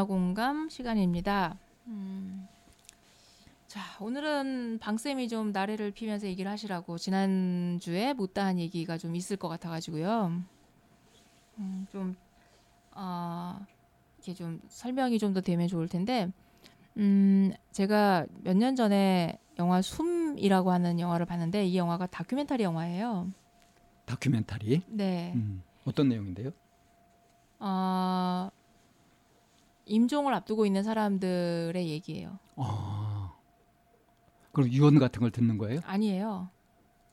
안녕하세요. 문화 공감 시간입니다. 음, 자, 오늘은 방쌤이 좀 나래를 피면서 얘기를 하시라고 지난주에 못다한 얘기가 좀 있을 것 같아가지고요. 음, 좀, 어, 이렇게 좀 설명이 좀 더 되면 좋을 텐데, 음, 제가 몇 년 전에 영화 숨이라고 하는 영화를 봤는데, 이 영화가 다큐멘터리 영화예요. 다큐멘터리? 네. 음, 어떤 내용인데요? 어, 임종을 앞두고 있는 사람들의 얘기예요. 아, 그럼 유언 같은 걸 듣는 거예요? 아니에요.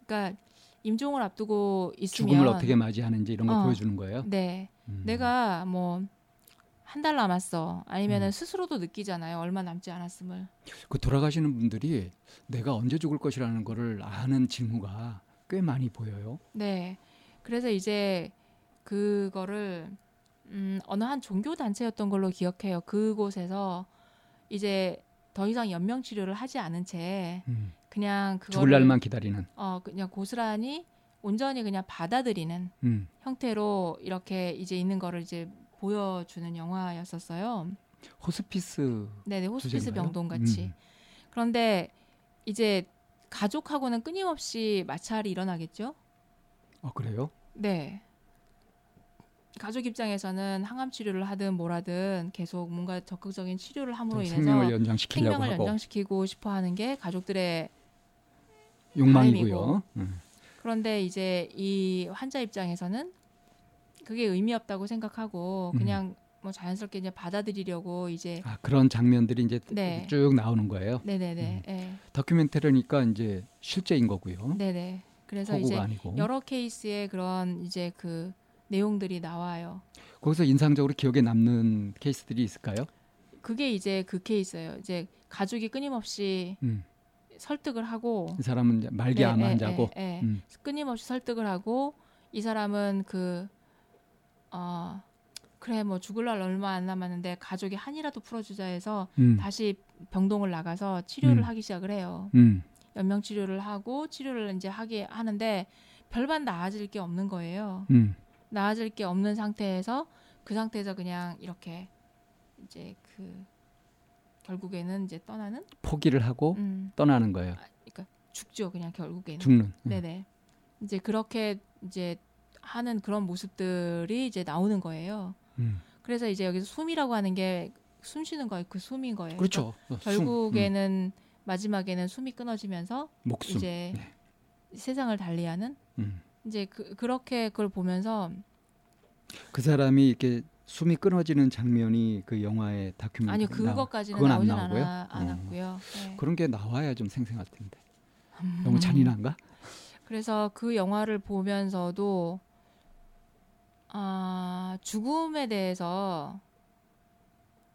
그러니까 임종을 앞두고 있으면 죽음을 어떻게 맞이하는지 이런 걸 어. 보여주는 거예요? 네, 음. 내가 뭐 한 달 남았어. 아니면은 음. 스스로도 느끼잖아요. 얼마 남지 않았음을. 그 돌아가시는 분들이 내가 언제 죽을 것이라는 거를 아는 징후가 꽤 많이 보여요. 네. 그래서 이제 그거를 음, 어느 한 종교 단체였던 걸로 기억해요. 그곳에서 이제 더 이상 연명 치료를 하지 않은 채 음. 그냥 그거를 죽을 날만 기다리는. 어 그냥 고스란히 온전히 그냥 받아들이는 음. 형태로 이렇게 이제 있는 거를 이제 보여주는 영화였었어요. 호스피스 네네 호스피스 주제인가요? 병동 같이. 음. 그런데 이제 가족하고는 끊임없이 마찰이 일어나겠죠. 아 그래요? 네. 가족 입장에서는 항암 치료를 하든 뭐라든 계속 뭔가 적극적인 치료를 함으로 인해서 생명을 연장시키려고 생명을 하고 연장시키고 싶어 하는 게 가족들의 욕망이고요. 음. 그런데 이제 이 환자 입장에서는 그게 의미 없다고 생각하고 음. 그냥 뭐 자연스럽게 이제 받아들이려고 이제 아 그런 장면들이 이제 네. 쭉 나오는 거예요. 네네네 예. 다큐멘터리니까 이제 실제인 거고요. 네네 그래서 이제 아니고 여러 케이스의 그런 이제 그 내용들이 나와요. 거기서 인상적으로 기억에 남는 케이스들이 있을까요? 그게 이제 그 케이스예요. 이제 가족이 끊임없이 음. 설득을 하고 이 사람은 말기 암 네, 예, 환자고 예, 예. 음. 끊임없이 설득을 하고 이 사람은 그 어, 그래 뭐 죽을 날 얼마 안 남았는데 가족이 한이라도 풀어주자 해서 음. 다시 병동을 나가서 치료를 음. 하기 시작을 해요. 음. 연명 치료를 하고 치료를 이제 하게 하는데 별반 나아질 게 없는 거예요. 음. 나아질 게 없는 상태에서 그 상태에서 그냥 이렇게 이제 그 결국에는 이제 떠나는 포기를 하고 음, 떠나는 거예요. 죽죠 그냥 결국에는. 죽는. 음. 네네. 이제 그렇게 이제 하는 그런 모습들이 이제 나오는 거예요. 음. 그래서 이제 여기서 숨이라고 하는 게 숨 쉬는 거예요. 그 숨인 거예요. 그렇죠. 어, 그러니까 숨, 결국에는 마지막에는 숨이 끊어지면서 음. 목숨. 이제 네. 세상을 달리하는 음. 이제 그, 그렇게 그걸 보면서 그 사람이 이렇게 숨이 끊어지는 장면이 그 영화의 다큐멘터리 아니요 그것까지는 그건 안 나오고요? 않아, 어. 않았고요. 네. 그런 게 나와야 좀 생생할 텐데. 음. 너무 잔인한가? 그래서 그 영화를 보면서도 아 죽음에 대해서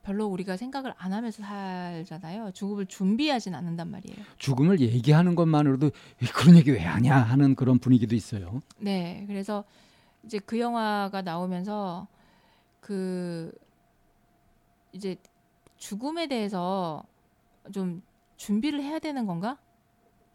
별로 우리가 생각을 안 하면서 살잖아요. 죽음을 준비하진 않는단 말이에요. 죽음을 얘기하는 것만으로도 이, 그런 얘기 왜 하냐 하는 그런 분위기도 있어요. 네, 그래서 이제 그 영화가 나오면서 그 이제 죽음에 대해서 좀 준비를 해야 되는 건가?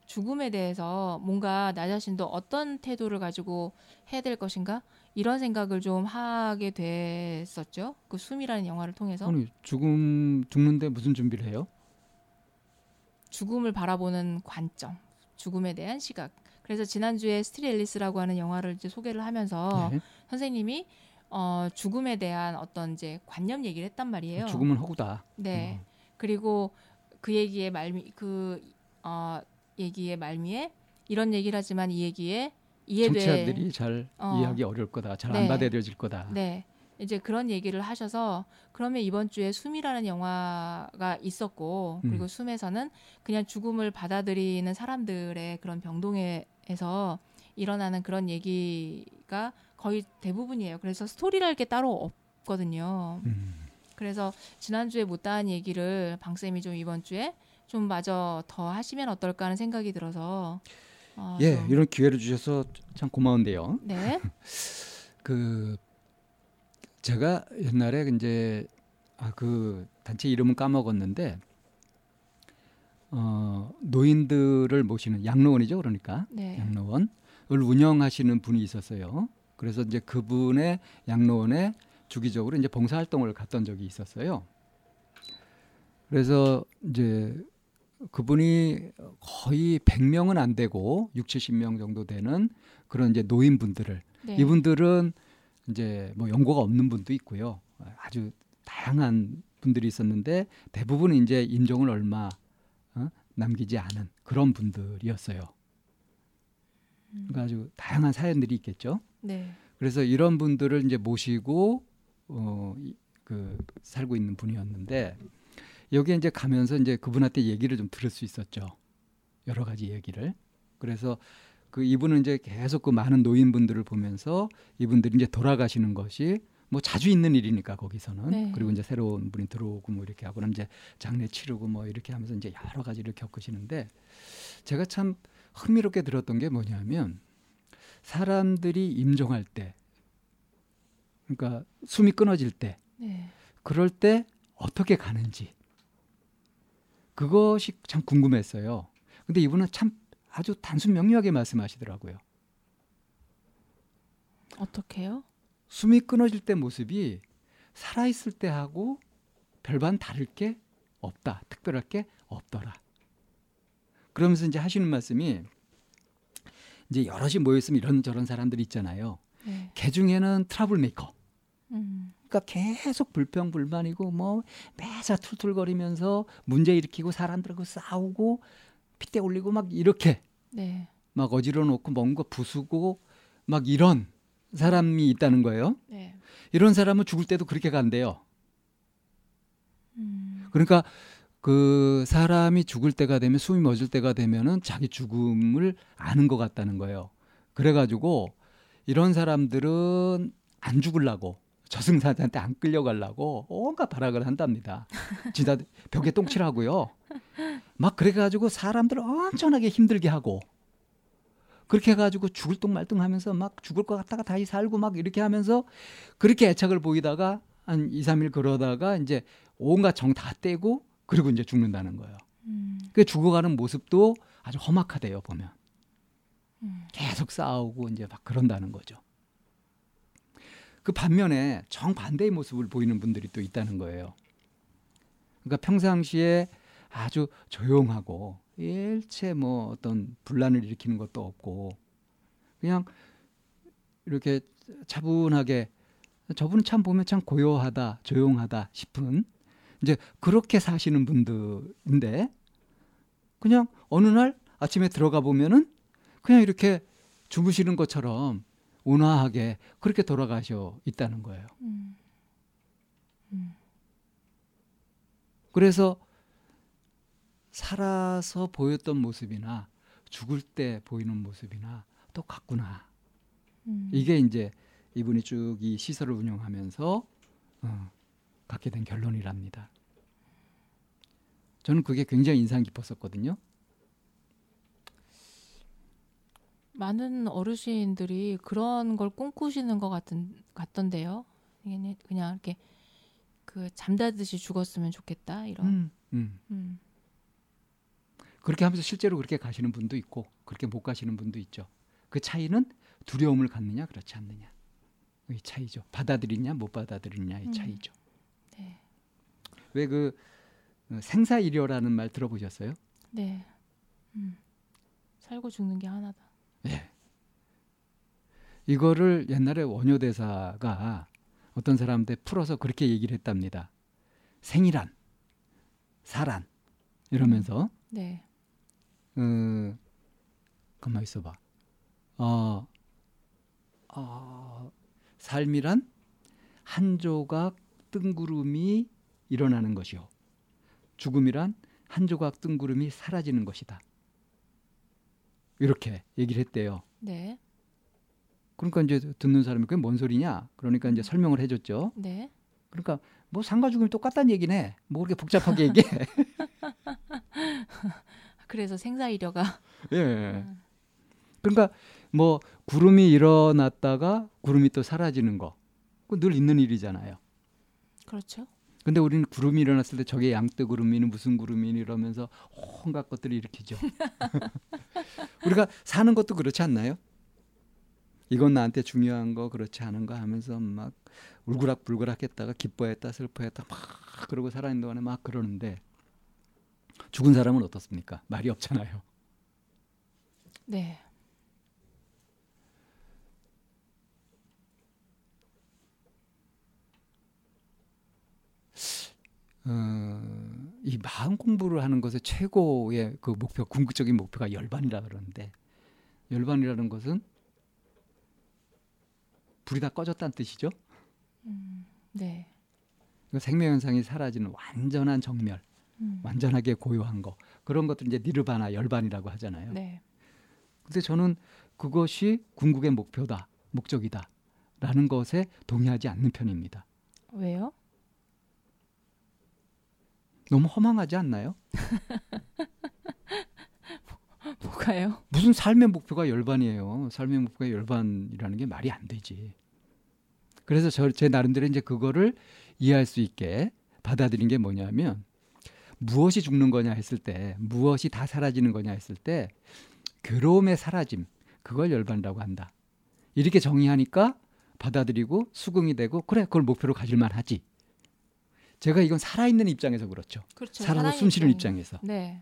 죽음에 대해서 뭔가 나 자신도 어떤 태도를 가지고 해야 될 것인가? 이런 생각을 좀 하게 됐었죠. 그 숨이라는 영화를 통해서 아니 죽음 죽는데 무슨 준비를 해요? 죽음을 바라보는 관점, 죽음에 대한 시각. 그래서 지난주에 스틸 앨리스라고 하는 영화를 이제 소개를 하면서 네. 선생님이 어, 죽음에 대한 어떤 이제 관념 얘기를 했단 말이에요. 죽음은 허구다. 네. 어. 그리고 그 얘기의 말미 그 어, 얘기의 말미에 이런 얘기를 하지만 이 얘기에 이해돼 청취자들이 잘 어. 이해하기 어려울 거다. 잘안 네. 받아들여질 거다. 네. 이제 그런 얘기를 하셔서 그러면 이번 주에 숨이라는 영화가 있었고 그리고 음. 숨에서는 그냥 죽음을 받아들이는 사람들의 그런 병동에서 일어나는 그런 얘기가 거의 대부분이에요. 그래서 스토리랄 게 따로 없거든요. 음. 그래서 지난주에 못다한 얘기를 방쌤이 좀 이번 주에 좀 마저 더 하시면 어떨까 하는 생각이 들어서 어, 예, 좀- 이런 기회를 주셔서 참 고마운데요. 네. 그 제가 옛날에 이제 아 그 단체 이름은 까먹었는데 어 노인들을 모시는 양로원이죠, 그러니까 네. 양로원을 운영하시는 분이 있었어요. 그래서 이제 그분의 양로원에 주기적으로 이제 봉사 활동을 갔던 적이 있었어요. 그래서 이제 그분이 거의 100명은 안 되고 6, 70명 정도 되는 그런 이제 노인분들을 네. 이분들은 이제 뭐 연고가 없는 분도 있고요. 아주 다양한 분들이 있었는데 대부분은 이제 임종을 얼마 어? 남기지 않은 그런 분들이었어요. 그러니까 아주 다양한 사연들이 있겠죠. 네. 그래서 이런 분들을 이제 모시고 어, 이- 그 살고 있는 분이었는데 여기에 이제 가면서 이제 그분한테 얘기를 좀 들을 수 있었죠. 여러 가지 얘기를. 그래서 그 이분은 이제 계속 그 많은 노인분들을 보면서 이분들이 이제 돌아가시는 것이 뭐 자주 있는 일이니까 거기서는 네. 그리고 이제 새로운 분이 들어오고 뭐 이렇게 하고 는 이제 장례 치르고 뭐 이렇게 하면서 이제 여러 가지를 겪으시는데 제가 참 흥미롭게 들었던 게 뭐냐면 사람들이 임종할 때 그러니까 숨이 끊어질 때 네. 그럴 때 어떻게 가는지 그것이 참 궁금했어요. 근데 이분은 참 아주 단순 명료하게 말씀하시더라고요. 어떻게요? 숨이 끊어질 때 모습이 살아있을 때하고 별반 다를 게 없다. 특별할 게 없더라. 그러면서 이제 하시는 말씀이 이제 여럿이 모여있으면 이런저런 사람들이 있잖아요. 네. 개중에는 trouble maker. 음. 그러니까 계속 불평 불만이고 뭐 매사 툴툴거리면서 문제 일으키고 사람들하고 싸우고 핏대 올리고 막 이렇게 네. 막 어지러 놓고 뭔가 부수고 막 이런 사람이 있다는 거예요. 네. 이런 사람은 죽을 때도 그렇게 간대요. 음. 그러니까 그 사람이 죽을 때가 되면 숨이 멎을 때가 되면은 자기 죽음을 아는 것 같다는 거예요. 그래가지고 이런 사람들은 안 죽으려고 저승사자한테 안 끌려가려고 온갖 발악을 한답니다. 진짜 벽에 똥칠하고요. 막 그래가지고 사람들을 엄청나게 힘들게 하고 그렇게 해가지고 죽을 똥 말똥 하면서 막 죽을 것 같다가 다시 살고 막 이렇게 하면서 그렇게 애착을 보이다가 한 2, 3일 그러다가 이제 온갖 정 다 떼고 그리고 이제 죽는다는 거예요. 음. 그 죽어가는 모습도 아주 험악하대요 보면 음. 계속 싸우고 이제 막 그런다는 거죠. 그 반면에 정반대의 모습을 보이는 분들이 또 있다는 거예요. 그러니까 평상시에 아주 조용하고 일체 뭐 어떤 분란을 일으키는 것도 없고 그냥 이렇게 차분하게 저분은 참 보면 참 고요하다, 조용하다 싶은 이제 그렇게 사시는 분들인데 그냥 어느 날 아침에 들어가 보면은 그냥 이렇게 주무시는 것처럼 온화하게 그렇게 돌아가셔 있다는 거예요. 음. 그래서 살아서 보였던 모습이나 죽을 때 보이는 모습이나 똑같구나. 음. 이게 이제 이분이 쭉 이 시설을 운영하면서 어, 갖게 된 결론이랍니다. 저는 그게 굉장히 인상 깊었었거든요. 많은 어르신들이 그런 걸 꿈꾸시는 것 같은 같던데요. 그냥 이렇게 그 잠자듯이 죽었으면 좋겠다 이런. 음, 음. 음. 그렇게 하면서 실제로 그렇게 가시는 분도 있고 그렇게 못 가시는 분도 있죠. 그 차이는 두려움을 갖느냐 그렇지 않느냐 이 차이죠. 받아들이냐 못 받아들이냐 이 음. 차이죠. 네. 왜그 생사일여라는 말 들어보셨어요? 네. 음. 살고 죽는 게 하나다. 예. 이거를 옛날에 원효 대사가 어떤 사람한테 풀어서 그렇게 얘기를 했답니다. 생이란 사란 이러면서 네. 어, 가만 있어봐. 어, 어, 삶이란 한 조각 뜬구름이 일어나는 것이요. 죽음이란 한 조각 뜬구름이 사라지는 것이다. 이렇게 얘기를 했대요. 네. 그러니까 이제 듣는 사람이 그게 뭔 소리냐? 그러니까 이제 설명을 해줬죠. 네. 그러니까 뭐 상과 죽음이 똑같다는 얘기네. 뭐 그렇게 복잡하게 얘기해. 그래서 생사이려가 예. 그러니까 뭐 구름이 일어났다가 구름이 또 사라지는 거. 그거 늘 있는 일이잖아요. 그렇죠. 근데 우리는 구름이 일어났을 때 저게 양떼 구름이니 무슨 구름이니 이러면서 온갖 것들을 일으키죠. 우리가 사는 것도 그렇지 않나요? 이건 나한테 중요한 거 그렇지 않은 거 하면서 막 울그락불그락 했다가 기뻐했다 슬퍼했다 막 그러고 살아있는 동안에 막 그러는데 죽은 사람은 어떻습니까? 말이 없잖아요. 네. 어, 이 마음 공부를 하는 것의 최고의 그 목표, 궁극적인 목표가 열반이라 그러는데 열반이라는 것은 불이 다 꺼졌다는 뜻이죠. 음, 네. 그 생명 현상이 사라지는 완전한 정멸, 음, 완전하게 고요한 거 그런 것들 이제 니르바나 열반이라고 하잖아요. 네. 근데 저는 그것이 궁극의 목표다, 목적이다라는 것에 동의하지 않는 편입니다. 왜요? 너무 허망하지 않나요? 뭐가요? 무슨 삶의 목표가 열반이에요. 삶의 목표가 열반이라는 게 말이 안 되지. 그래서 저, 제 나름대로 이제 그거를 이해할 수 있게 받아들인 게 뭐냐면 무엇이 죽는 거냐 했을 때 무엇이 다 사라지는 거냐 했을 때 괴로움의 사라짐 그걸 열반이라고 한다. 이렇게 정의하니까 받아들이고 수긍이 되고 그래 그걸 목표로 가질만 하지. 제가 이건 살아있는 입장에서 그렇죠. 그렇죠. 살아서 숨 쉬는 입장에서. 네.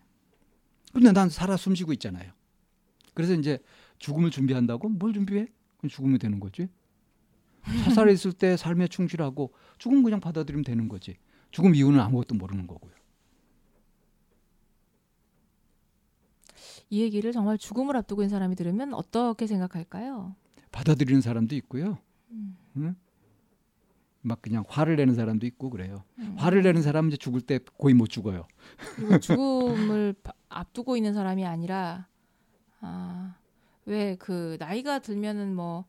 근데 난 살아 숨 쉬고 있잖아요. 그래서 이제 죽음을 준비한다고 뭘 준비해? 그냥 죽으면 되는 거지. 살아 있을 때 삶에 충실하고 죽음 그냥 받아들이면 되는 거지. 죽음 이유는 아무것도 모르는 거고요. 이 얘기를 정말 죽음을 앞두고 있는 사람이 들으면 어떻게 생각할까요? 받아들이는 사람도 있고요. 음. 응? 막 그냥 화를 내는 사람도 있고 그래요. 음. 화를 내는 사람은 이제 죽을 때 거의 못 죽어요. 그리고 죽음을 바- 앞두고 있는 사람이 아니라 아, 왜 그 나이가 들면은 뭐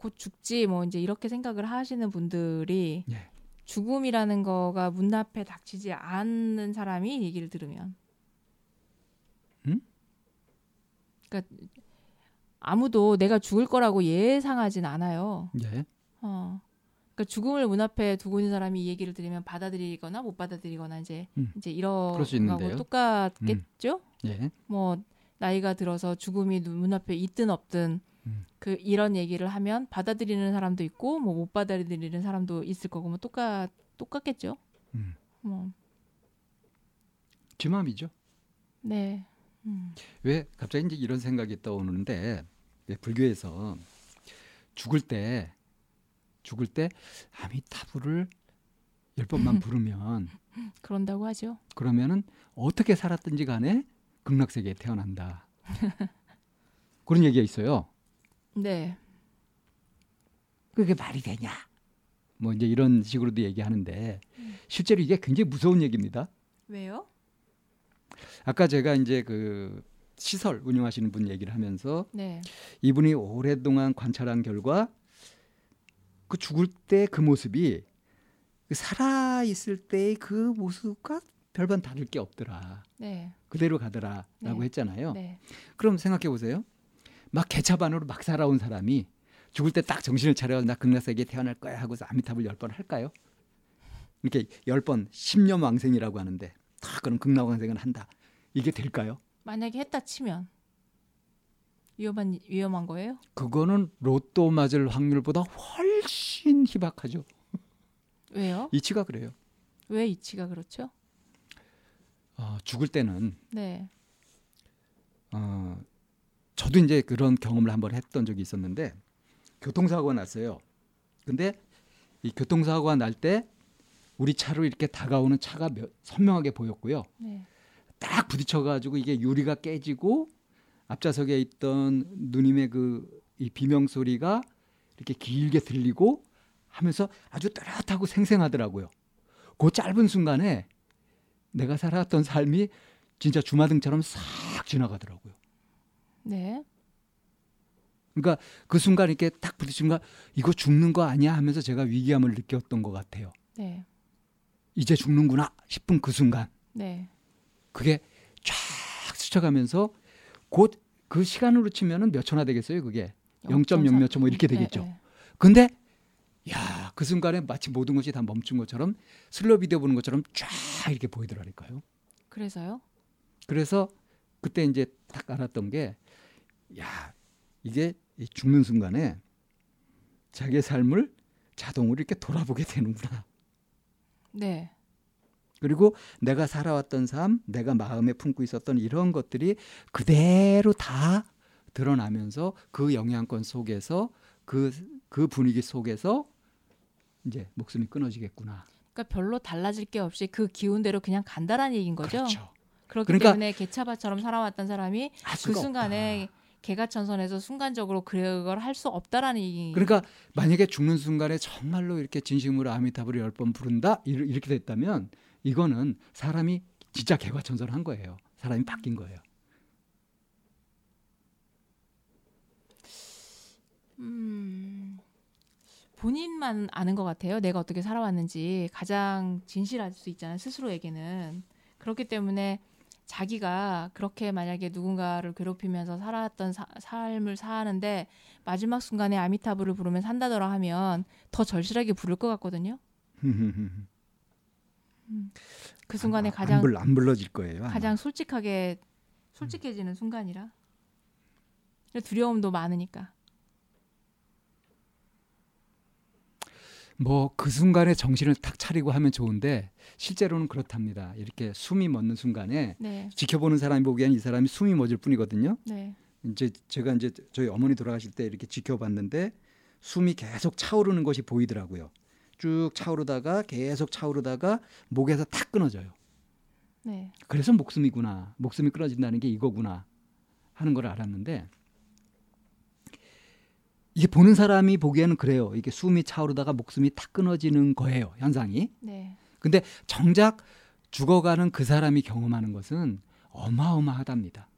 곧 죽지 뭐 이제 이렇게 생각을 하시는 분들이 예. 죽음이라는 거가 문 앞에 닥치지 않는 사람이 얘기를 들으면 음? 그러니까 아무도 내가 죽을 거라고 예상하진 않아요. 예. 어. 그러니까 죽음을 문 앞에 두고 있는 사람이 이 얘기를 들으면 받아들이거나 못 받아들이거나 이제 음. 이제 이런 거하고 있는데요. 똑같겠죠? 예. 뭐 나이가 들어서 죽음이 눈- 문 앞에 있든 없든 음. 그 이런 얘기를 하면 받아들이는 사람도 있고 뭐 못 받아들이는 사람도 있을 거고 뭐 똑같 똑같겠죠. 음. 뭐 제 마음이죠. 네. 음. 왜 갑자기 이제 이런 생각이 떠오르는데 왜 불교에서 죽을 때 죽을 때 아미타불을 열 번만 부르면 그런다고 하죠. 그러면은 어떻게 살았든지 간에 극락 세계에 태어난다. 그런 얘기가 있어요. 네. 그게 말이 되냐? 뭐 이제 이런 식으로도 얘기하는데 실제로 이게 굉장히 무서운 얘기입니다. 왜요? 아까 제가 이제 그 시설 운영하시는 분 얘기를 하면서 네. 이분이 오랫동안 관찰한 결과 그 죽을 때 그 모습이 그 살아 있을 때의 그 모습과 별반 다를 게 없더라. 네. 그대로 가더라라고 네. 했잖아요. 네. 그럼 생각해 보세요. 막 개차반으로 막 살아온 사람이 죽을 때 딱 정신을 차려 나 극락세계에 태어날 거야 하고서 아미타불 열 번 할까요? 이렇게 열 번 십년 왕생이라고 하는데 다 그럼 극락왕생을 한다. 이게 될까요? 만약에 했다 치면 위험한 위험한 거예요? 그거는 로또 맞을 확률보다 훨씬 희박하죠. 왜요? 이치가 그래요. 왜 이치가 그렇죠? 어, 죽을 때는 네. 어, 저도 이제 그런 경험을 한번 했던 적이 있었는데 교통사고가 났어요. 근데 이 교통사고가 날 때 우리 차로 이렇게 다가오는 차가 몇- 선명하게 보였고요. 네. 딱 부딪혀 가지고 이게 유리가 깨지고 앞좌석에 있던 누님의 그 이 비명 소리가 이렇게 길게 들리고 하면서 아주 또렷하고 생생하더라고요. 그 짧은 순간에 내가 살아왔던 삶이 진짜 주마등처럼 싹 지나가더라고요. 네. 그러니까 그 순간 이렇게 딱 부딪힌가 이거 죽는 거 아니야 하면서 제가 위기감을 느꼈던 것 같아요. 네. 이제 죽는구나 싶은 그 순간 네. 그게 쫙 스쳐가면서 곧 그 시간으로 치면은 몇 초나 되겠어요 그게 0.0몇 초 뭐 이렇게 되겠죠. 네, 네. 근데 야 그 순간에 마치 모든 것이 다 멈춘 것처럼 슬로 비디오 보는 것처럼 쫙 이렇게 보이더라니까요. 그래서요? 그래서 그때 이제 딱 알았던 게 야 이게 이 죽는 순간에 자기의 삶을 자동으로 이렇게 돌아보게 되는구나. 네. 그리고 내가 살아왔던 삶, 내가 마음에 품고 있었던 이런 것들이 그대로 다 드러나면서 그 영향권 속에서 그, 그 분위기 속에서 이제 목숨이 끊어지겠구나. 그러니까 별로 달라질 게 없이 그 기운대로 그냥 간다라는 얘기인 거죠. 그렇죠. 그렇기 그러니까 때문에 개차밭처럼 살아왔던 사람이 할그 순간에 없다. 개가천선에서 순간적으로 그걸 할 수 없다라는 얘기. 그러니까 만약에 죽는 순간에 정말로 이렇게 진심으로 아미타불을 열 번 부른다 이렇게 됐다면 이거는 사람이 진짜 개과천선한 거예요. 사람이 바뀐 거예요. 음, 본인만 아는 것 같아요. 내가 어떻게 살아왔는지 가장 진실할 수 있잖아요. 스스로에게는 그렇기 때문에 자기가 그렇게 만약에 누군가를 괴롭히면서 살아왔던 사- 삶을 사는데 마지막 순간에 아미타불을 부르면 산다더라 하면 더 절실하게 부를 것 같거든요. 그 순간에 아마 가장 안, 불, 안 불러질 거예요. 아마. 가장 솔직하게 솔직해지는 순간이라 두려움도 많으니까. 뭐 그 순간에 정신을 탁 차리고 하면 좋은데 실제로는 그렇답니다. 이렇게 숨이 멎는 순간에 네, 지켜보는 사람이 보기엔 이 사람이 숨이 멎을 뿐이거든요. 네, 이제 제가 이제 저희 어머니 돌아가실 때 이렇게 지켜봤는데 숨이 계속 차오르는 것이 보이더라고요. 쭉 차오르다가 계속 차오르다가 목에서 탁 끊어져요. 네. 그래서 목숨이구나. 목숨이 끊어진다는 게 이거구나 하는 걸 알았는데 이게 보는 사람이 보기에는 그래요. 이게 숨이 차오르다가 목숨이 탁 끊어지는 거예요. 현상이. 네. 근데 정작 죽어가는 그 사람이 경험하는 것은 어마어마하답니다.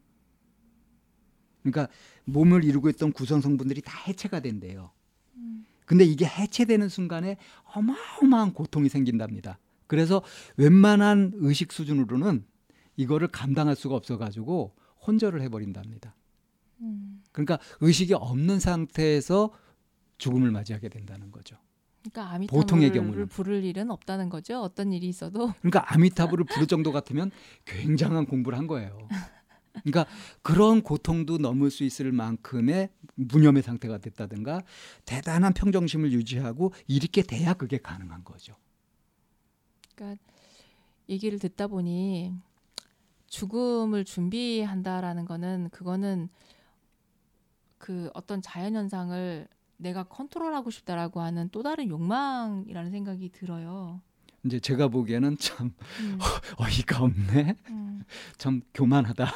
그러니까 몸을 이루고 있던 구성 성분들이 다 해체가 된대요. 근데 이게 해체되는 순간에 어마어마한 고통이 생긴답니다. 그래서 웬만한 의식 수준으로는 이거를 감당할 수가 없어가지고 혼절을 해버린답니다. 음. 그러니까 의식이 없는 상태에서 죽음을 맞이하게 된다는 거죠. 그러니까 보통의 아미타불을 경우는. 부를 일은 없다는 거죠. 어떤 일이 있어도. 그러니까 아미타불을 부를 정도 같으면 굉장한 공부를 한 거예요. 그러니까 그런 고통도 넘을 수 있을 만큼의 무념의 상태가 됐다든가 대단한 평정심을 유지하고 이렇게 돼야 그게 가능한 거죠. 그러니까 얘기를 듣다 보니 죽음을 준비한다라는 거는 그거는 그 어떤 자연 현상을 내가 컨트롤하고 싶다라고 하는 또 다른 욕망이라는 생각이 들어요. 이제 제가 보기에는 참 음, 어이가 없네. 음. 참 교만하다.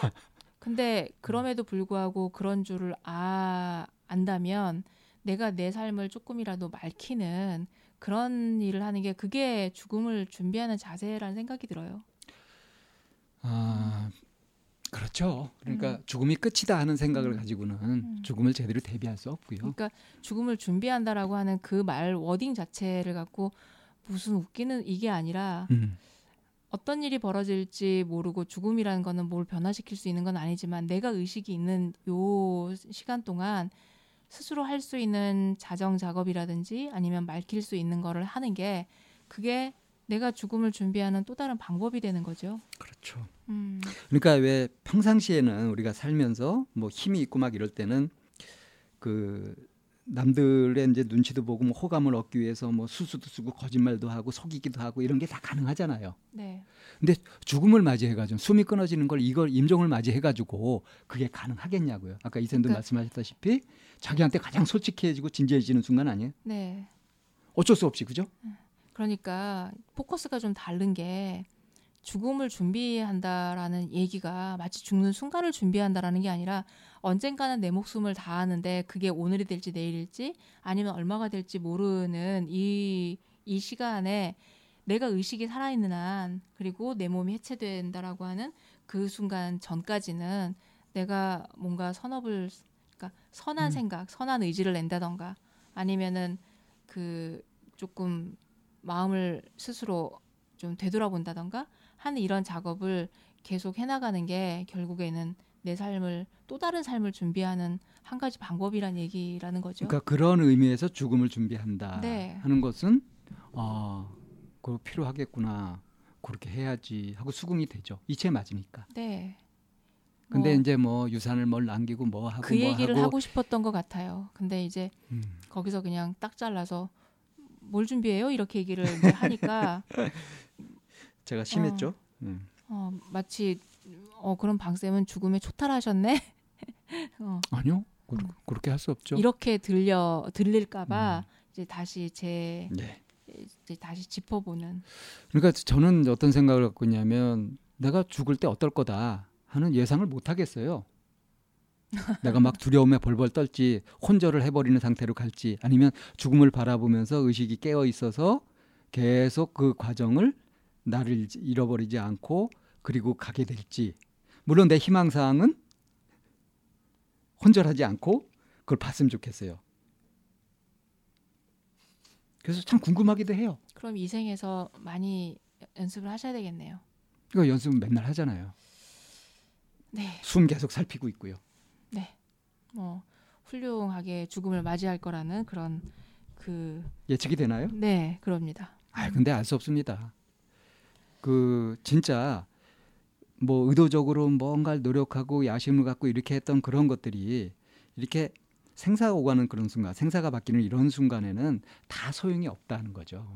근데 그럼에도 불구하고 그런 줄을 아 안다면 내가 내 삶을 조금이라도 맑히는 그런 일을 하는 게 그게 죽음을 준비하는 자세라는 생각이 들어요. 아, 그렇죠. 그러니까 음. 죽음이 끝이다 하는 생각을 가지고는 음. 죽음을 제대로 대비할 수 없고요. 그러니까 죽음을 준비한다라고 하는 그 말 워딩 자체를 갖고 무슨 웃기는 이게 아니라 음, 어떤 일이 벌어질지 모르고 죽음이라는 거는 뭘 변화시킬 수 있는 건 아니지만 내가 의식이 있는 요 시간 동안 스스로 할 수 있는 자정 작업이라든지 아니면 맑힐 수 있는 거를 하는 게 그게 내가 죽음을 준비하는 또 다른 방법이 되는 거죠. 그렇죠. 음, 그러니까 왜 평상시에는 우리가 살면서 뭐 힘이 있고 막 이럴 때는 그 남들의 이제 눈치도 보고 뭐 호감을 얻기 위해서 뭐 수수도 쓰고 거짓말도 하고 속이기도 하고 이런 게 다 가능하잖아요. 네, 근데 죽음을 맞이해가지고 숨이 끊어지는 걸 이걸 임종을 맞이해가지고 그게 가능하겠냐고요. 아까 이센도 그러니까- 말씀하셨다시피 자기한테 가장 솔직해지고 진지해지는 순간 아니에요? 네. 어쩔 수 없이 그죠? 그러니까 포커스가 좀 다른 게 죽음을 준비한다라는 얘기가 마치 죽는 순간을 준비한다라는 게 아니라 언젠가는 내 목숨을 다하는데 그게 오늘이 될지 내일일지 아니면 얼마가 될지 모르는 이, 이 시간에 내가 의식이 살아있는 한 그리고 내 몸이 해체된다라고 하는 그 순간 전까지는 내가 뭔가 선업을 그러니까 선한 음. 생각, 선한 의지를 낸다던가 아니면은 그 조금 마음을 스스로 좀 되돌아본다던가 하는 이런 작업을 계속 해나가는 게 결국에는 내 삶을 또 다른 삶을 준비하는 한 가지 방법이란 얘기라는 거죠. 그러니까 그런 의미에서 죽음을 준비한다 네. 하는 것은 아, 그거 필요하겠구나. 그렇게 해야지 하고 수긍이 되죠. 이체 맞으니까. 네. 근데 뭐 이제 뭐 유산을 뭘 남기고 뭐 하고 그 뭐 얘기를 하고 하고 싶었던 것 같아요. 근데 이제 음. 거기서 그냥 딱 잘라서 뭘 준비해요? 이렇게 얘기를 하니까 제가 심했죠. 음. 어, 마치 어 그럼 방쌤은 죽음에 초탈하셨네. 어, 아니요. 그, 그렇게 할 수 없죠. 이렇게 들려 들릴까봐 음. 이제 다시 제 네. 이제 다시 짚어보는 그러니까 저는 어떤 생각을 갖고 있냐면 내가 죽을 때 어떨 거다 하는 예상을 못 하겠어요. 내가 막 두려움에 벌벌 떨지 혼절을 해버리는 상태로 갈지 아니면 죽음을 바라보면서 의식이 깨어 있어서 계속 그 과정을 나를 잃어버리지 않고 그리고 가게 될지 물론 내 희망 사항은 혼절하지 않고 그걸 봤으면 좋겠어요. 그래서 참 궁금하기도 해요. 그럼 이 생에서 많이 연습을 하셔야 되겠네요. 이거 연습은 맨날 하잖아요. 네, 숨 계속 살피고 있고요. 네, 뭐 훌륭하게 죽음을 맞이할 거라는 그런 그 예측이 되나요? 네, 그럽니다. 아, 근데 알 수 없습니다. 그 진짜 뭐 의도적으로 뭔가를 노력하고 야심을 갖고 이렇게 했던 그런 것들이 이렇게 생사가 오가는 그런 순간, 생사가 바뀌는 이런 순간에는 다 소용이 없다는 거죠.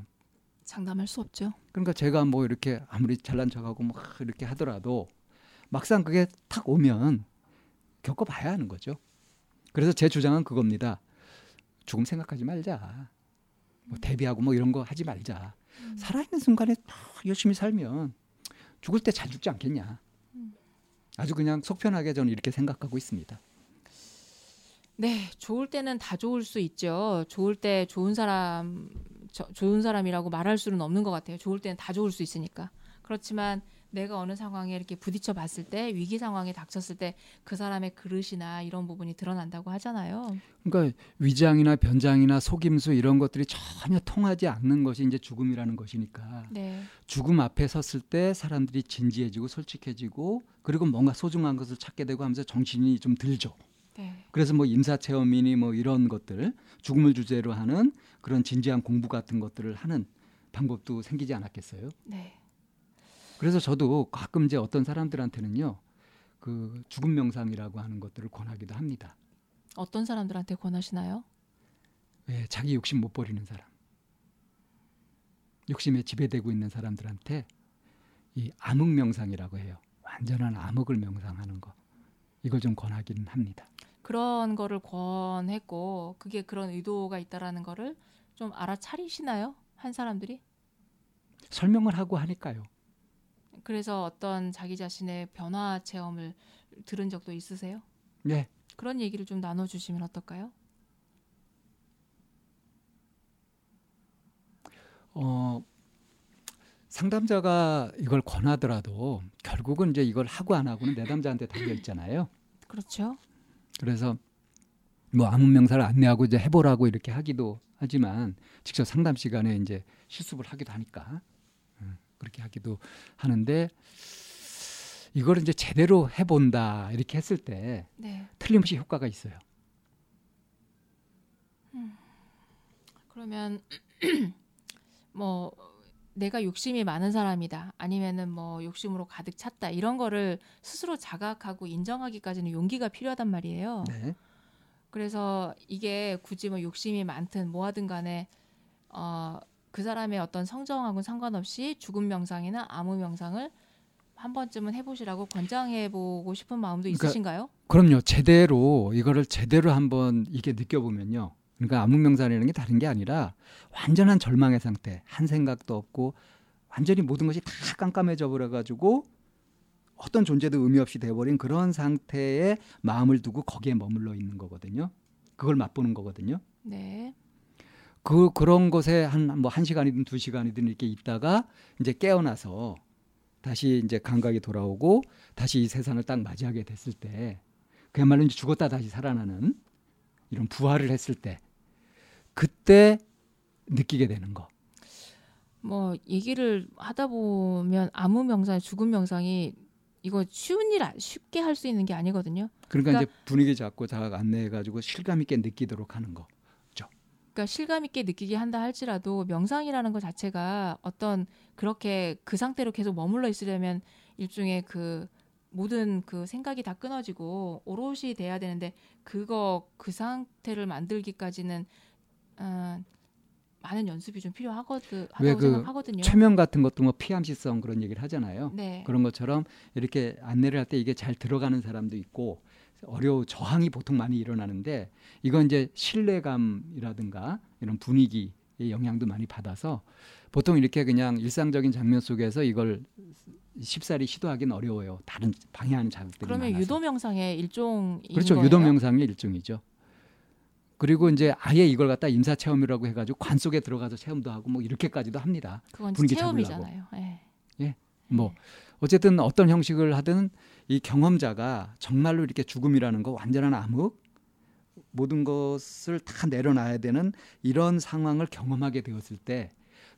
장담할 수 없죠. 그러니까 제가 뭐 이렇게 아무리 잘난 척하고 막 이렇게 하더라도 막상 그게 탁 오면 겪어봐야 하는 거죠. 그래서 제 주장은 그겁니다. 죽음 생각하지 말자. 뭐 대비하고 뭐 이런 거 하지 말자. 살아있는 순간에 딱 열심히 살면 죽을 때 잘 죽지 않겠냐. 아주 그냥 속편하게 저는 이렇게 생각하고 있습니다. 네, 좋을 때는 다 좋을 수 있죠. 좋을 때 좋은 사람, 저, 좋은 사람이라고 말할 수는 없는 것 같아요. 좋을 때는 다 좋을 수 있으니까. 그렇지만 내가 어느 상황에 이렇게 부딪혀 봤을 때, 위기 상황에 닥쳤을 때 그 사람의 그릇이나 이런 부분이 드러난다고 하잖아요. 그러니까 위장이나 변장이나 속임수 이런 것들이 전혀 통하지 않는 것이 이제 죽음이라는 것이니까 네, 죽음 앞에 섰을 때 사람들이 진지해지고 솔직해지고 그리고 뭔가 소중한 것을 찾게 되고 하면서 정신이 좀 들죠. 네, 그래서 뭐 임사 체험이니 뭐 이런 것들 죽음을 주제로 하는 그런 진지한 공부 같은 것들을 하는 방법도 생기지 않았겠어요. 네. 그래서 저도 가끔 이제 어떤 사람들한테는요. 그 죽음 명상이라고 하는 것들을 권하기도 합니다. 어떤 사람들한테 권하시나요? 왜 자기 욕심 못 버리는 사람. 욕심에 지배되고 있는 사람들한테 이 암흑 명상이라고 해요. 완전한 암흑을 명상하는 거. 이걸 좀 권하기는 합니다. 그런 거를 권했고 그게 그런 의도가 있다라는 거를 좀 알아차리시나요? 한 사람들이? 설명을 하고 하니까요. 그래서 어떤 자기 자신의 변화 체험을 들은 적도 있으세요? 네. 그런 얘기를 좀 나눠주시면 어떨까요? 어, 상담자가 이걸 권하더라도 결국은 이제 이걸 하고 안 하고는 내담자한테 달려 있잖아요. 그렇죠. 그래서 뭐 암흑 명사를 안내하고 이제 해보라고 이렇게 하기도 하지만 직접 상담 시간에 이제 실습을 하기도 하니까 음, 그렇게 하기도 하는데 이걸 이제 제대로 해본다 이렇게 했을 때 네. 틀림없이 효과가 있어요. 그러면 뭐 내가 욕심이 많은 사람이다. 아니면은 뭐 욕심으로 가득 찼다. 이런 거를 스스로 자각하고 인정하기까지는 용기가 필요하단 말이에요. 네. 그래서 이게 굳이 뭐 욕심이 많든 뭐하든 간에 어, 그 사람의 어떤 성정하고는 상관없이 죽음 명상이나 암흑 명상을 한 번쯤은 해보시라고 권장해보고 싶은 마음도 그러니까 있으신가요? 그럼요. 제대로 이거를 제대로 한번 이게 느껴보면요. 그러니까 암흑 명상이라는 게 다른 게 아니라 완전한 절망의 상태, 한 생각도 없고 완전히 모든 것이 다 깜깜해져 버려 가지고 어떤 존재도 의미 없이 돼버린 그런 상태에 마음을 두고 거기에 머물러 있는 거거든요. 그걸 맛보는 거거든요. 네, 그 그런 곳에 한 뭐 한 시간이든 두 시간이든 이렇게 있다가 이제 깨어나서 다시 이제 감각이 돌아오고 다시 이 세상을 딱 맞이하게 됐을 때 그야말로 이제 죽었다 다시 살아나는 이런 부활을 했을 때 그때 느끼게 되는 거. 뭐 얘기를 하다 보면 암흑 명상, 죽음 명상이 이거 쉬운 일 아- 쉽게 할 수 있는 게 아니거든요. 그러니까, 그러니까- 이제 분위기 잡고 다 안내해 가지고 실감 있게 느끼도록 하는 거. 그러니까 실감 있게 느끼게 한다 할지라도 명상이라는 것 자체가 어떤 그렇게 그 상태로 계속 머물러 있으려면 일종의 그 모든 그 생각이 다 끊어지고 오롯이 돼야 되는데 그거 그 상태를 만들기까지는 어, 많은 연습이 좀 필요하거든 하다고 그 생각하거든요. 최면 같은 것도 뭐 피암시성 그런 얘기를 하잖아요. 네. 그런 것처럼 이렇게 안내를 할 때 이게 잘 들어가는 사람도 있고 어려워 저항이 보통 많이 일어나는데 이건 이제 신뢰감이라든가 이런 분위기의 영향도 많이 받아서 보통 이렇게 그냥 일상적인 장면 속에서 이걸 쉽사리 시도하기는 어려워요. 다른 방해하는 자극들이 그러면 많아서. 유도 명상의 일종인 그렇죠. 거예요? 유도 명상의 일종이죠. 그리고 이제 아예 이걸 갖다 임사 체험이라고 해가지고 관 속에 들어가서 체험도 하고 뭐 이렇게까지도 합니다. 그건 분위기 체험이잖아요. 예. 뭐 어쨌든 어떤 형식을 하든 이 경험자가 정말로 이렇게 죽음이라는 거 완전한 암흑 모든 것을 다 내려놔야 되는 이런 상황을 경험하게 되었을 때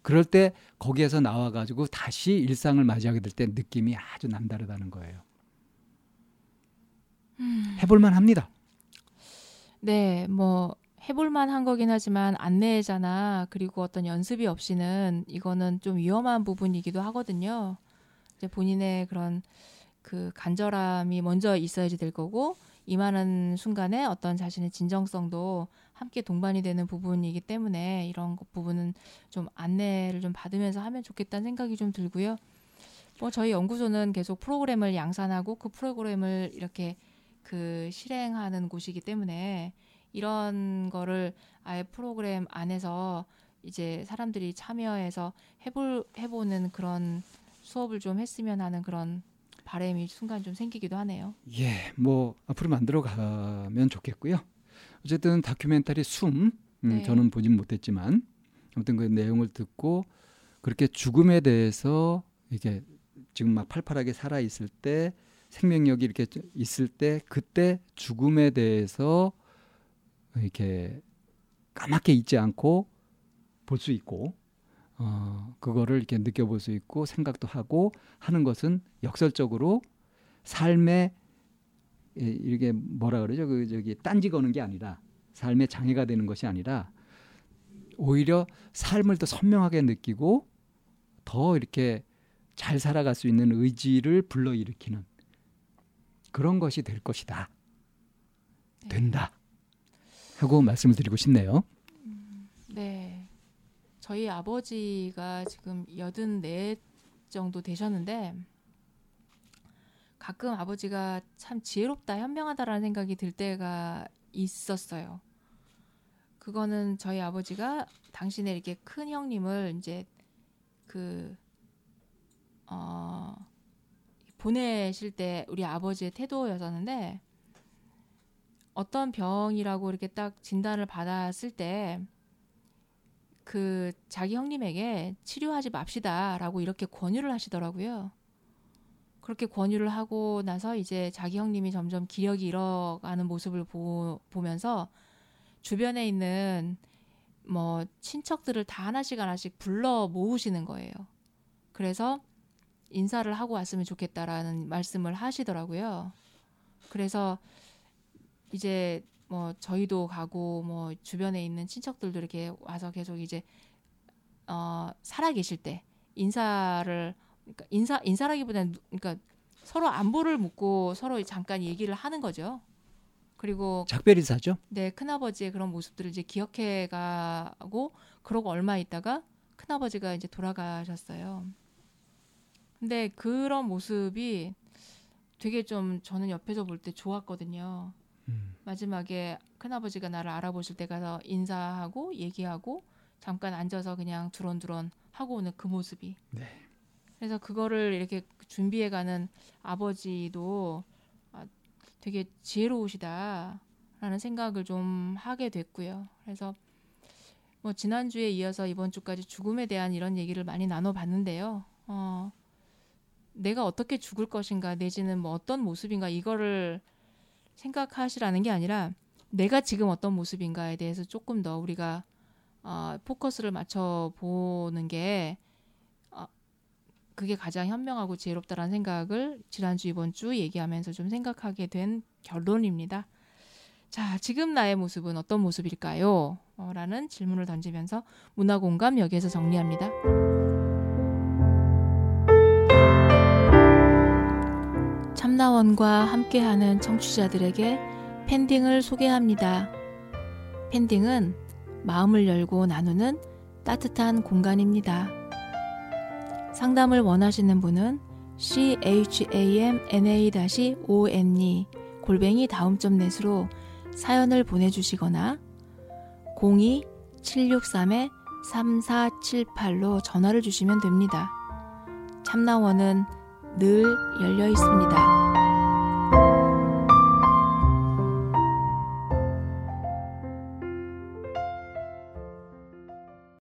그럴 때 거기에서 나와 가지고 다시 일상을 맞이하게 될 때 느낌이 아주 남다르다는 거예요. 음. 해볼만 합니다. 네, 뭐 해볼만 한 거긴 하지만 안내잖아. 그리고 어떤 연습이 없이는 이거는 좀 위험한 부분이기도 하거든요. 이제 본인의 그런 그 간절함이 먼저 있어야지 될 거고 임하는 순간에 어떤 자신의 진정성도 함께 동반이 되는 부분이기 때문에 이런 것 부분은 좀 안내를 좀 받으면서 하면 좋겠다는 생각이 좀 들고요. 뭐 저희 연구소는 계속 프로그램을 양산하고 그 프로그램을 이렇게 그 실행하는 곳이기 때문에 이런 거를 아예 프로그램 안에서 이제 사람들이 참여해서 해볼 해보는 그런 수업을 좀 했으면 하는 그런 바람이 순간 좀 생기기도 하네요. 예, 뭐 앞으로 만들어 가면 좋겠고요. 어쨌든 다큐멘터리 숨 음, 네. 저는 보진 못했지만 아무튼 그 내용을 듣고 그렇게 죽음에 대해서 이게 지금 막 팔팔하게 살아 있을 때 생명력이 이렇게 있을 때 그때 죽음에 대해서 이렇게 까맣게 잊지 않고 볼 수 있고 어 그거를 이렇게 느껴볼 수 있고 생각도 하고 하는 것은 역설적으로 삶의 이- 이게 뭐라 그러죠? 그 저기 딴지 거는 게 아니라 삶의 장애가 되는 것이 아니라 오히려 삶을 더 선명하게 느끼고 더 이렇게 잘 살아갈 수 있는 의지를 불러일으키는 그런 것이 될 것이다. 네. 된다. 하고 말씀을 드리고 싶네요. 네. 저희 아버지가 지금 여든 네 정도 되셨는데 가끔 아버지가 참 지혜롭다, 현명하다라는 생각이 들 때가 있었어요. 그거는 저희 아버지가 당신의 이렇게 큰 형님을 이제 그, 어, 보내실 때 우리 아버지의 태도였었는데 어떤 병이라고 이렇게 딱 진단을 받았을 때 그 자기 형님에게 치료하지 맙시다라고 이렇게 권유를 하시더라고요. 그렇게 권유를 하고 나서 이제 자기 형님이 점점 기력이 잃어가는 모습을 보, 보면서 주변에 있는 뭐 친척들을 다 하나씩 하나씩 불러 모으시는 거예요. 그래서 인사를 하고 왔으면 좋겠다라는 말씀을 하시더라고요. 그래서 이제 뭐 저희도 가고 뭐 주변에 있는 친척들도 이렇게 와서 계속 이제 어 살아 계실 때 인사를 그러니까 인사 인사라기보다는 누- 그러니까 서로 안부를 묻고 서로 잠깐 얘기를 하는 거죠. 그리고 작별이사죠. 네, 큰아버지의 그런 모습들을 이제 기억해 가고 그러고 얼마 있다가 큰아버지가 이제 돌아가셨어요. 근데 그런 모습이 되게 좀 저는 옆에서 볼 때 좋았거든요. 음. 마지막에 큰아버지가 나를 알아보실 때 가서 인사하고 얘기하고 잠깐 앉아서 그냥 두런두런 하고 오는 그 모습이. 네. 그래서 그거를 이렇게 준비해가는 아버지도 아, 되게 지혜로우시다라는 생각을 좀 하게 됐고요. 그래서 뭐 지난주에 이어서 이번 주까지 죽음에 대한 이런 얘기를 많이 나눠봤는데요. 어, 내가 어떻게 죽을 것인가 내지는 뭐 어떤 모습인가 이거를 생각하시라는 게 아니라 내가 지금 어떤 모습인가에 대해서 조금 더 우리가 어, 포커스를 맞춰 보는 게 어, 그게 가장 현명하고 지혜롭다라는 생각을 지난주 이번 주 얘기하면서 좀 생각하게 된 결론입니다. 자, 지금 나의 모습은 어떤 모습일까요? 어, 라는 질문을 던지면서 문화 공감 여기에서 정리합니다. 참나원과 함께하는 청취자들에게 팬딩을 소개합니다. 팬딩은 마음을 열고 나누는 따뜻한 공간입니다. 상담을 원하시는 분은 chamna-one 골뱅이 다음점 넷으로 사연을 보내주시거나 02-763-3478로 전화를 주시면 됩니다. 참나원은 늘 열려 있습니다.